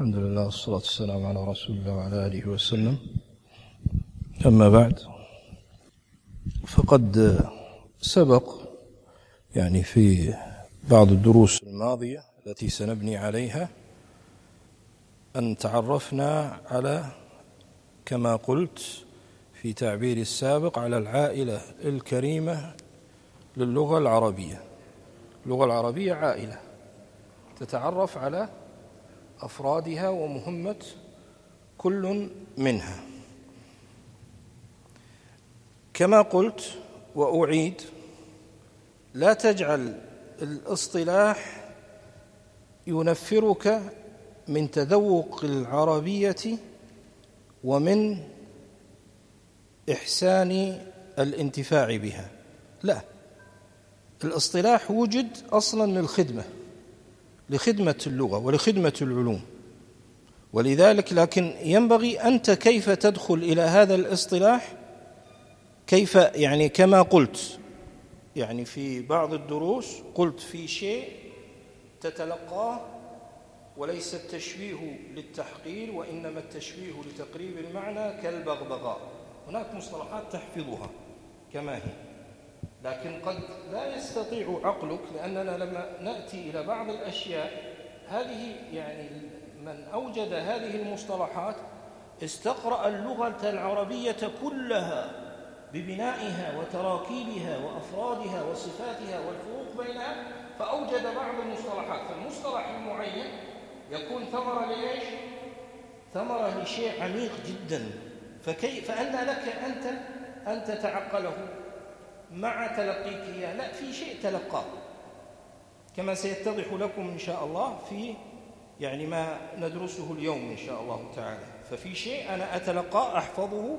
الحمد لله والصلاة والسلام على رسول الله وعلى آله وسلم. أما بعد فقد سبق يعني في بعض الدروس الماضية التي سنبني عليها أن تعرفنا على كما قلت في تعبير السابق على العائلة الكريمة للغة العربية. اللغة العربية عائلة. تتعرف على أفرادها ومهمة كل منها. كما قلت وأعيد لا تجعل الاصطلاح ينفرك من تذوق العربية ومن إحسان الانتفاع بها. لا الاصطلاح وجد أصلا للخدمة. لخدمة اللغة ولخدمة العلوم. ولذلك لكن ينبغي أنت كيف تدخل إلى هذا الاصطلاح؟ كيف يعني كما قلت يعني في بعض الدروس قلت في شيء تتلقاه وليس التشبيه للتحقير وإنما التشبيه لتقريب المعنى كالبغبغاء. هناك مصطلحات تحفظها كما هي. لكن قد لا يستطيع عقلك لأننا لما نأتي إلى بعض الأشياء. هذه يعني من أوجد هذه المصطلحات استقرأ اللغة العربية كلها ببنائها وتراكيبها وأفرادها وصفاتها والفروق بينها فأوجد بعض المصطلحات. فالمصطلح المعين يكون ثمرة لإيش؟ ثمرة لشيء عميق جدا. فكيف؟ فأن لك أنت أن تتعقله. مع تلقيك إياه لا في شيء تلقاه كما سيتضح لكم إن شاء الله في يعني ما ندرسه اليوم إن شاء الله تعالى. ففي شيء أنا أتلقاه أحفظه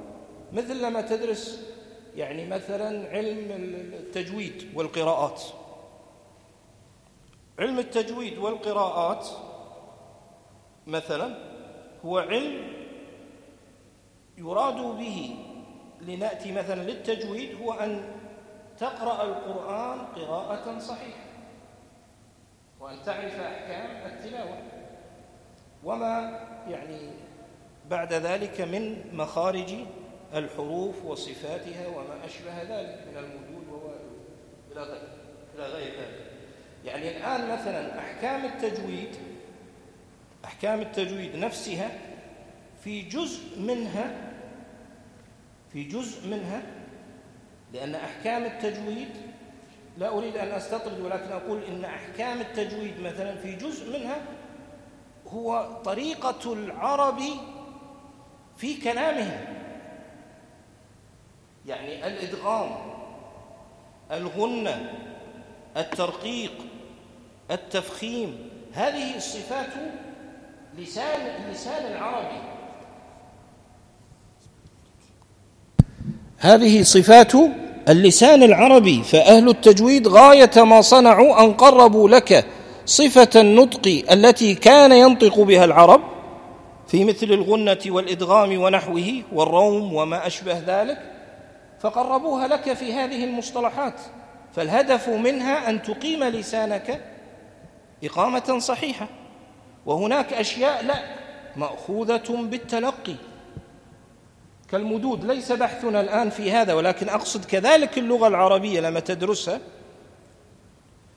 مثل لما تدرس يعني مثلا علم التجويد والقراءات. علم التجويد والقراءات مثلا هو علم يراد به لنأتي مثلا للتجويد هو أن تقرأ القرآن قراءة صحيحة. وأن تعرف أحكام التلاوة. وما يعني بعد ذلك من مخارج الحروف وصفاتها وما أشبه ذلك من المدود إلى غير ذلك. يعني الآن مثلا أحكام التجويد أحكام التجويد نفسها في جزء منها في جزء منها لأن أحكام التجويد لا أريد أن أستطرد ولكن أقول إن أحكام التجويد مثلا في جزء منها هو طريقة العرب في كلامهم. يعني الإدغام الغنة الترقيق التفخيم هذه الصفات لسان اللسان العربي هذه صفات اللسان العربي فأهل التجويد غاية ما صنعوا أن قربوا لك صفة النطق التي كان ينطق بها العرب في مثل الغنة والإدغام ونحوه والروم وما أشبه ذلك فقربوها لك في هذه المصطلحات. فالهدف منها أن تقيم لسانك إقامة صحيحة وهناك أشياء لا مأخوذة بالتلقي. كالمدود ليس بحثنا الآن في هذا ولكن أقصد كذلك اللغة العربية لما تدرسها.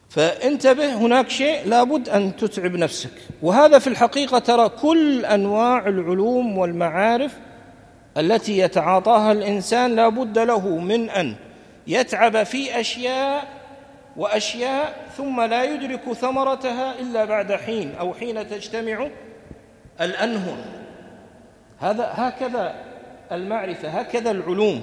فانتبه هناك شيء لابد أن تتعب نفسك. وهذا في الحقيقة ترى كل أنواع العلوم والمعارف التي يتعاطاها الإنسان لابد له من أن يتعب في أشياء وأشياء ثم لا يدرك ثمرتها إلا بعد حين أو حين تجتمع الأنهر هذا هكذا المعرفة هكذا العلوم.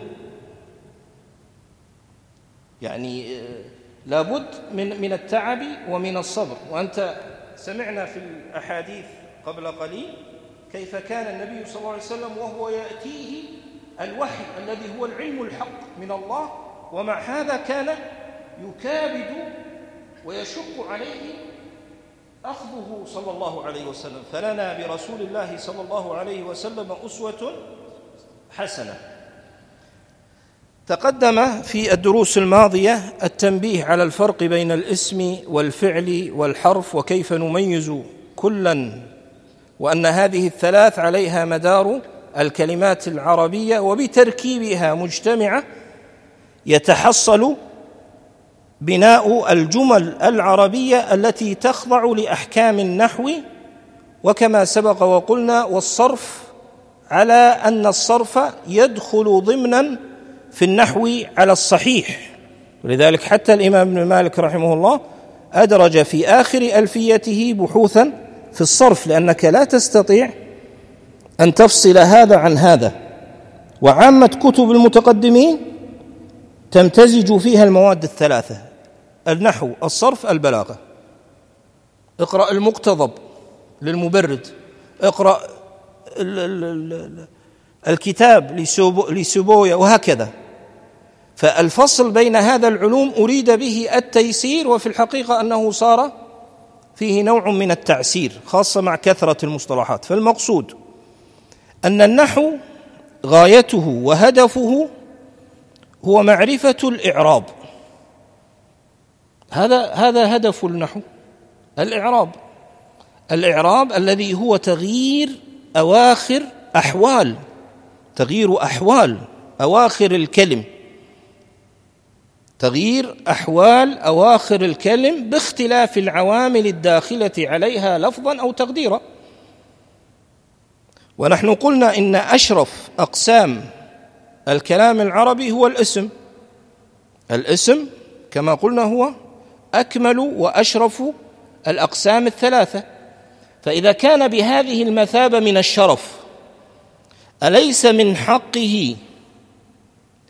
يعني آه، لابد من من التعب ومن الصبر. وأنت سمعنا في الأحاديث قبل قليل كيف كان النبي صلى الله عليه وسلم وهو يأتيه الوحي الذي هو العلم الحق من الله ومع هذا كان يكابد ويشق عليه أخذه صلى الله عليه وسلم. فلنا برسول الله صلى الله عليه وسلم أسوة حسنة. تقدم في الدروس الماضية التنبيه على الفرق بين الاسم والفعل والحرف وكيف نميز كلا وأن هذه الثلاث عليها مدار الكلمات العربية وبتركيبها مجتمعة يتحصل بناء الجمل العربية التي تخضع لأحكام النحو وكما سبق وقلنا والصرف على أن الصرف يدخل ضمنا في النحو على الصحيح. ولذلك حتى الإمام ابن مالك رحمه الله أدرج في آخر ألفيته بحوثا في الصرف لأنك لا تستطيع أن تفصل هذا عن هذا. وعامة كتب المتقدمين تمتزج فيها المواد الثلاثة النحو الصرف البلاغة. اقرأ المقتضب للمبرد. اقرأ الكتاب لسبويا وهكذا. فالفصل بين هذا العلوم أريد به التيسير وفي الحقيقة أنه صار فيه نوع من التعسير خاصة مع كثرة المصطلحات. فالمقصود أن النحو غايته وهدفه هو معرفة الإعراب. هذا هذا هدف النحو الإعراب. الإعراب الذي هو تغيير أواخر أحوال تغيير أحوال أواخر الكلم. تغيير أحوال أواخر الكلم باختلاف العوامل الداخلة عليها لفظا أو تقديرا. ونحن قلنا إن أشرف أقسام الكلام العربي هو الاسم. الاسم كما قلنا هو أكمل وأشرف الأقسام الثلاثة. فإذا كان بهذه المثابة من الشرف أليس من حقه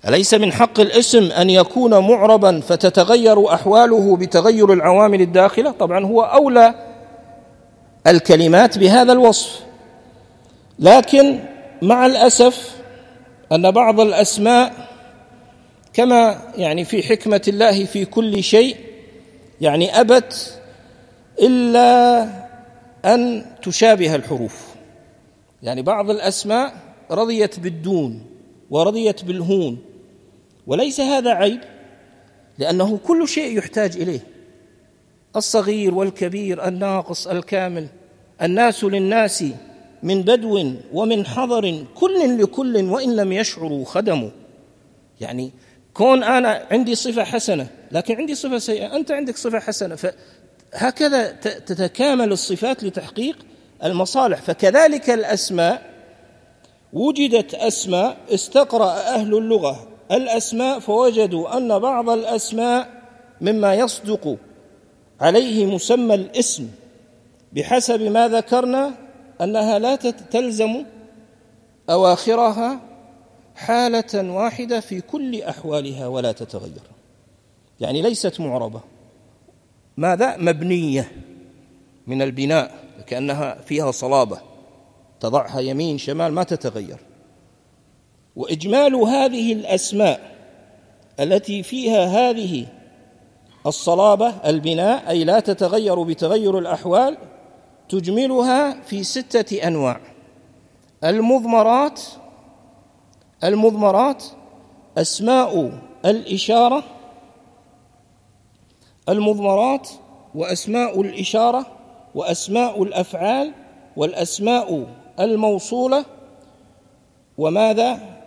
أليس من حق الاسم أن يكون معربا فتتغير أحواله بتغير العوامل الداخلة؟ طبعا هو أولى الكلمات بهذا الوصف. لكن مع الأسف أن بعض الأسماء كما يعني في حكمة الله في كل شيء يعني أبت إلا أن تشابه الحروف. يعني بعض الأسماء رضيت بالدون ورضيت بالهون وليس هذا عيب لأنه كل شيء يحتاج إليه. الصغير والكبير الناقص الكامل الناس للناس من بدو ومن حضر كل لكل وإن لم يشعروا خدموا. يعني كون أنا عندي صفة حسنة لكن عندي صفة سيئة أنت عندك صفة حسنة فهكذا تتكامل الصفات لتحقيق المصالح. فكذلك الأسماء وجدت أسماء استقرأ أهل اللغة الأسماء فوجدوا أن بعض الأسماء مما يصدق عليه مسمى الاسم بحسب ما ذكرنا أنها لا تلزم أواخرها حالة واحدة في كل أحوالها ولا تتغير. يعني ليست معربة. ماذا؟ مبنية من البناء كأنها فيها صلابة. تضعها يمين شمال ما تتغير. وإجمال هذه الأسماء التي فيها هذه الصلابة البناء أي لا تتغير بتغير الأحوال تجملها في ستة أنواع. المضمرات المضمرات أسماء الإشارة المضمرات وأسماء الإشارة وأسماء الأفعال والأسماء الموصولة وماذا؟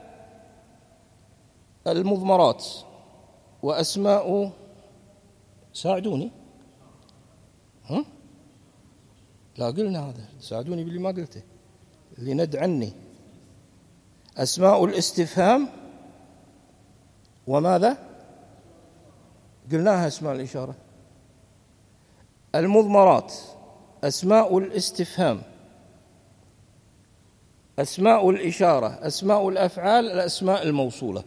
المضمرات وأسماء ساعدوني. ها؟ لا قلنا هذا. ساعدوني باللي ما قلته. اللي ند عني أسماء الاستفهام وماذا؟ قلناها أسماء الإشارة. المضمرات أسماء الاستفهام أسماء الإشارة أسماء الأفعال الأسماء الموصولة.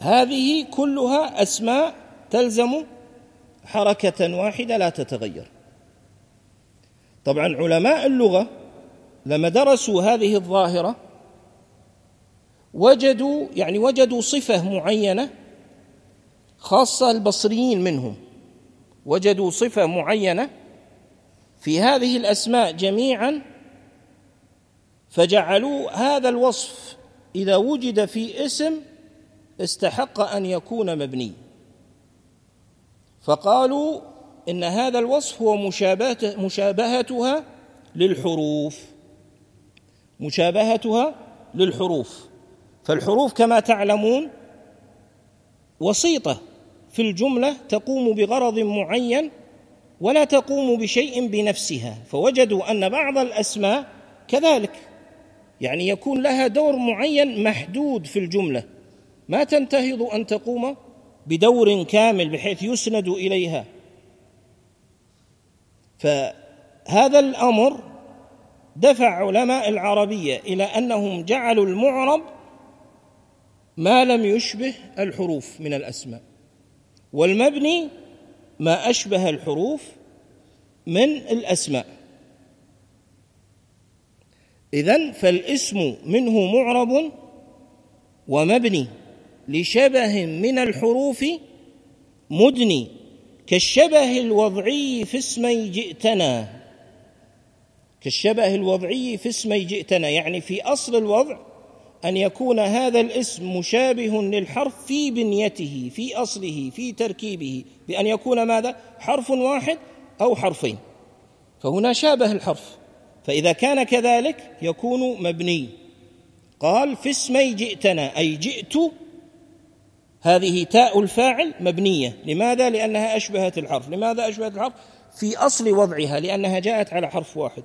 هذه كلها أسماء تلزم حركة واحدة لا تتغير. طبعا علماء اللغة لما درسوا هذه الظاهرة وجدوا يعني وجدوا صفة معينة خاصة البصريين منهم. وجدوا صفة معينة في هذه الأسماء جميعا فجعلوا هذا الوصف إذا وجد في اسم استحق أن يكون مبني. فقالوا إن هذا الوصف هو مشابهتها للحروف. مشابهتها للحروف. فالحروف كما تعلمون وسيطة. في الجملة تقوم بغرض معين ولا تقوم بشيء بنفسها فوجدوا أن بعض الأسماء كذلك يعني يكون لها دور معين محدود في الجملة. ما تنتهض أن تقوم بدور كامل بحيث يسند إليها. فهذا الأمر دفع علماء العربية إلى أنهم جعلوا المعرب ما لم يشبه الحروف من الأسماء. والمبني ما أشبه الحروف من الأسماء. إذن فالاسم منه معرب ومبني لشبه من الحروف مدني كالشبه الوضعي في اسمي جئتنا. كالشبه الوضعي في اسمي جئتنا يعني في أصل الوضع أن يكون هذا الاسم مشابه للحرف في بنيته في أصله في تركيبه. بأن يكون ماذا؟ حرف واحد أو حرفين. فهنا شابه الحرف. فإذا كان كذلك يكون مبني. قال في اسمي جئتنا أي جئت. هذه تاء الفاعل مبنية. لماذا؟ لأنها أشبهت الحرف. لماذا أشبهت الحرف؟ في أصل وضعها لأنها جاءت على حرف واحد.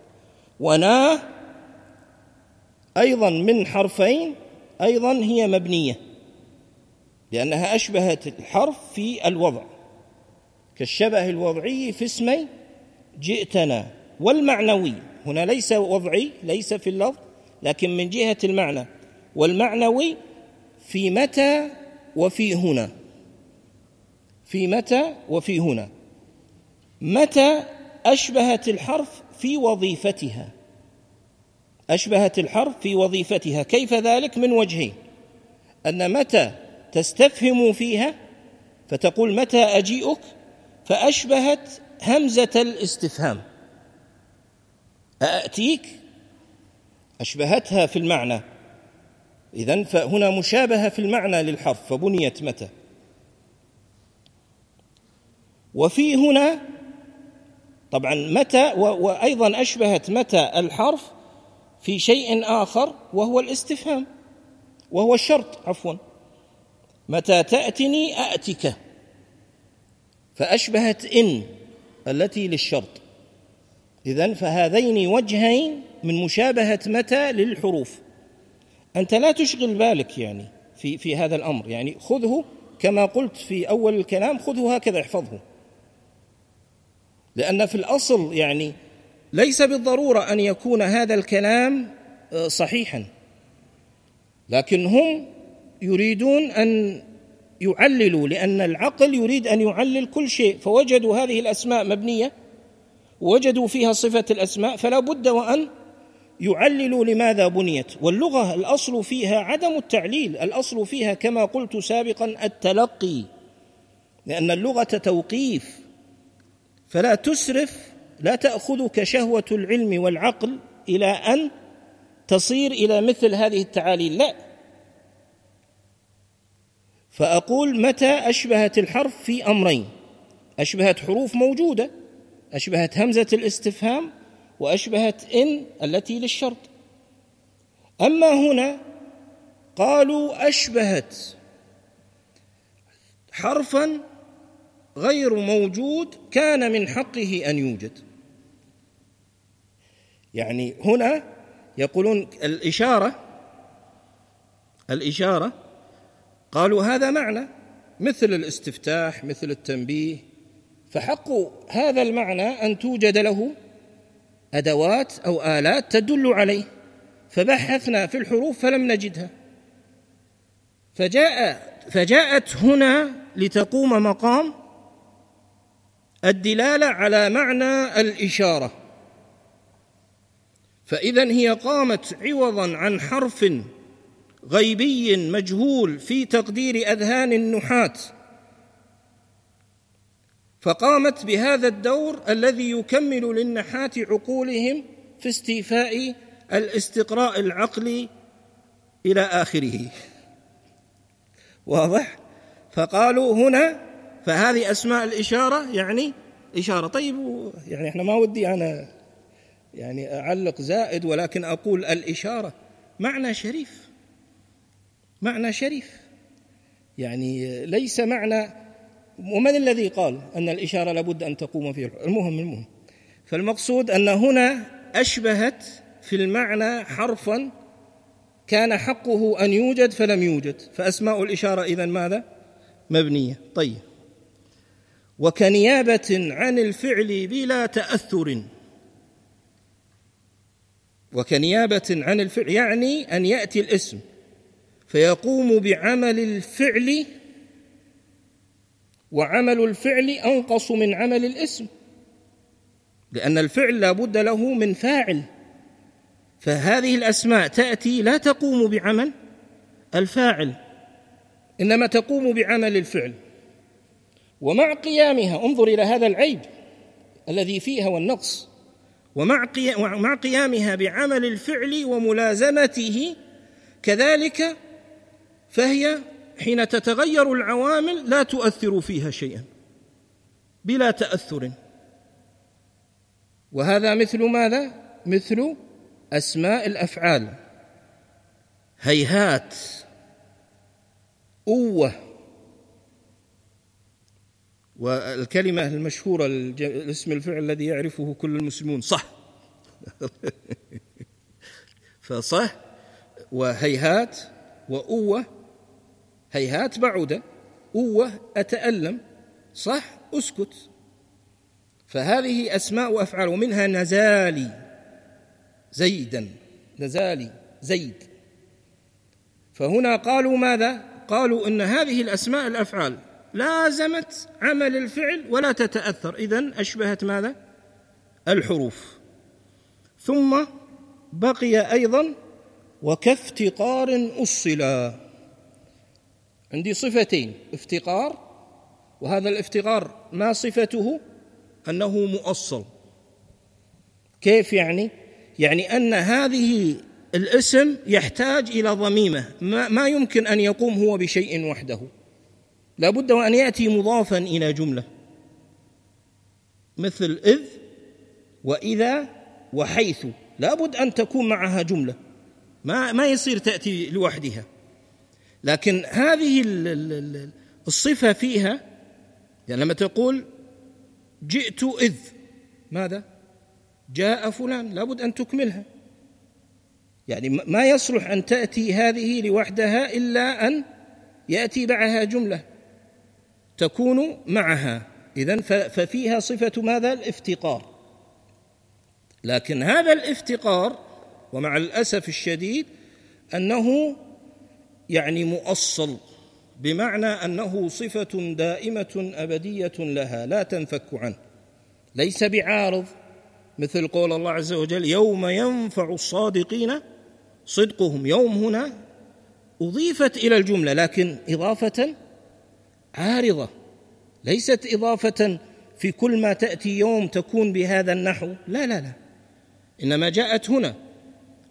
ونا أيضا من حرفين أيضا هي مبنية لأنها أشبهت الحرف في الوضع. كالشبه الوضعي في اسمي جئتنا والمعنوي هنا ليس وضعي ليس في اللفظ لكن من جهة المعنى. والمعنوي في متى وفي هنا. في متى وفي هنا. متى أشبهت الحرف في وظيفتها. أشبهت الحرف في وظيفتها. كيف ذلك؟ من وجهين. أن متى تستفهم فيها؟ فتقول متى أجيئك؟ فأشبهت همزة الاستفهام. أأتيك؟ أشبهتها في المعنى. إذن فهنا مشابهة في المعنى للحرف فبنيت متى. وفي هنا طبعا متى وأيضا أشبهت متى الحرف في شيء آخر وهو الاستفهام وهو الشرط عفوا. متى تأتني أأتك. فأشبهت إن التي للشرط. إذن فهذين وجهين من مشابهة متى للحروف. أنت لا تشغل بالك يعني في في هذا الأمر. يعني خذه كما قلت في أول الكلام خذه هكذا احفظه. لأن في الأصل يعني ليس بالضرورة أن يكون هذا الكلام آه، صحيحا. لكن هم يريدون أن يعللوا لأن العقل يريد أن يعلل كل شيء. فوجدوا هذه الأسماء مبنية وجدوا فيها صفة الأسماء فلا بد وأن يعللوا لماذا بنيت. واللغة الأصل فيها عدم التعليل الأصل فيها كما قلت سابقا التلقي. لأن اللغة توقيف فلا تسرف لا تأخذك شهوة العلم والعقل إلى أن تصير إلى مثل هذه التعاليل لا. فأقول متى أشبهت الحرف في أمرين؟ أشبهت حروف موجودة أشبهت همزة الاستفهام وأشبهت إن التي للشرط. أما هنا قالوا أشبهت حرفا غير موجود كان من حقه أن يوجد. يعني هنا يقولون الإشارة الإشارة قالوا هذا معنى مثل الاستفتاح مثل التنبيه فحق هذا المعنى أن توجد له أدوات أو آلات تدل عليه فبحثنا في الحروف فلم نجدها. فجاء فجاءت هنا لتقوم مقام الدلالة على معنى الإشارة. فاذا هي قامت عوضا عن حرف غيبي مجهول في تقدير أذهان النحاه فقامت بهذا الدور الذي يكمل للنحاة عقولهم في استيفاء الاستقراء العقلي إلى آخره. واضح؟ فقالوا هنا فهذه أسماء الإشارة يعني إشارة. طيب يعني إحنا ما ودي أنا يعني أعلق زائد ولكن أقول الإشارة معنى شريف معنى شريف. يعني ليس معنى ومن الذي قال أن الإشارة لابد أن تقوم فيه؟ المهم المهم. فالمقصود أن هنا أشبهت في المعنى حرفا كان حقه أن يوجد فلم يوجد. فأسماء الإشارة إذن ماذا؟ مبنية. طيب. وكنيابة عن الفعل بلا تأثر. وكنيابة عن الفعل يعني أن يأتي الاسم فيقوم بعمل الفعل وعمل الفعل أنقص من عمل الاسم لأن الفعل لا بد له من فاعل. فهذه الأسماء تأتي لا تقوم بعمل الفاعل إنما تقوم بعمل الفعل. ومع قيامها انظر إلى هذا العيب الذي فيها والنقص. ومع قيامها بعمل الفعل وملازمته كذلك فهي حين تتغير العوامل لا تؤثر فيها شيئا بلا تأثر. وهذا مثل ماذا؟ مثل أسماء الأفعال. هيهات اوه والكلمة المشهورة الاسم الفعل الذي يعرفه كل المسلمون صح. فصح وهيهات وأوة هيهات بعد أوة أتألم صح أسكت. فهذه أسماء وأفعال ومنها نزالي زيدا نزالي زيد. فهنا قالوا ماذا؟ قالوا إن هذه الأسماء الأفعال لازمت عمل الفعل ولا تتأثر. اذا أشبهت ماذا؟ الحروف. ثم بقي أيضا وكافتقار أصلا. عندي صفتين افتقار وهذا الافتقار ما صفته؟ أنه مؤصل. كيف يعني؟ يعني أن هذه الاسم يحتاج إلى ضميمة. ما, ما يمكن أن يقوم هو بشيء وحده. لا بد وان يأتي مضافا إلى جملة. مثل إذ وإذا وحيث. لا بد أن تكون معها جملة. ما ما يصير تأتي لوحدها. لكن هذه الصفة فيها يعني لما تقول جئت إذ ماذا؟ جاء فلان. لابد أن تكملها. يعني ما يصلح أن تأتي هذه لوحدها إلا أن يأتي معها جملة. تكون معها. اذا ففيها صفة ماذا؟ الافتقار. لكن هذا الافتقار ومع الأسف الشديد أنه يعني مؤصل بمعنى أنه صفة دائمة أبدية لها لا تنفك عنه ليس بعارض. مثل قول الله عز وجل يوم ينفع الصادقين صدقهم. يوم هنا أضيفت إلى الجملة لكن إضافة عارضة ليست إضافة في كل ما تأتي يوم تكون بهذا النحو. لا لا لا. إنما جاءت هنا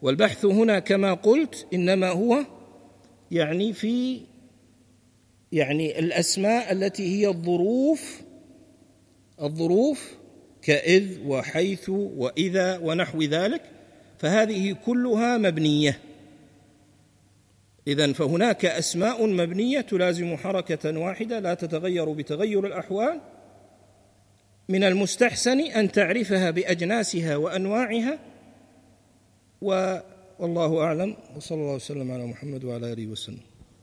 والبحث هنا كما قلت إنما هو يعني في يعني الأسماء التي هي الظروف الظروف كإذ وحيث وإذا ونحو ذلك فهذه كلها مبنية. إذا فهناك أسماء مبنية تلازم حركة واحدة لا تتغير بتغير الأحوال. من المستحسن أن تعرفها بأجناسها وأنواعها. والله أعلم. وصلى الله وسلم على محمد وعلى آله وسلم.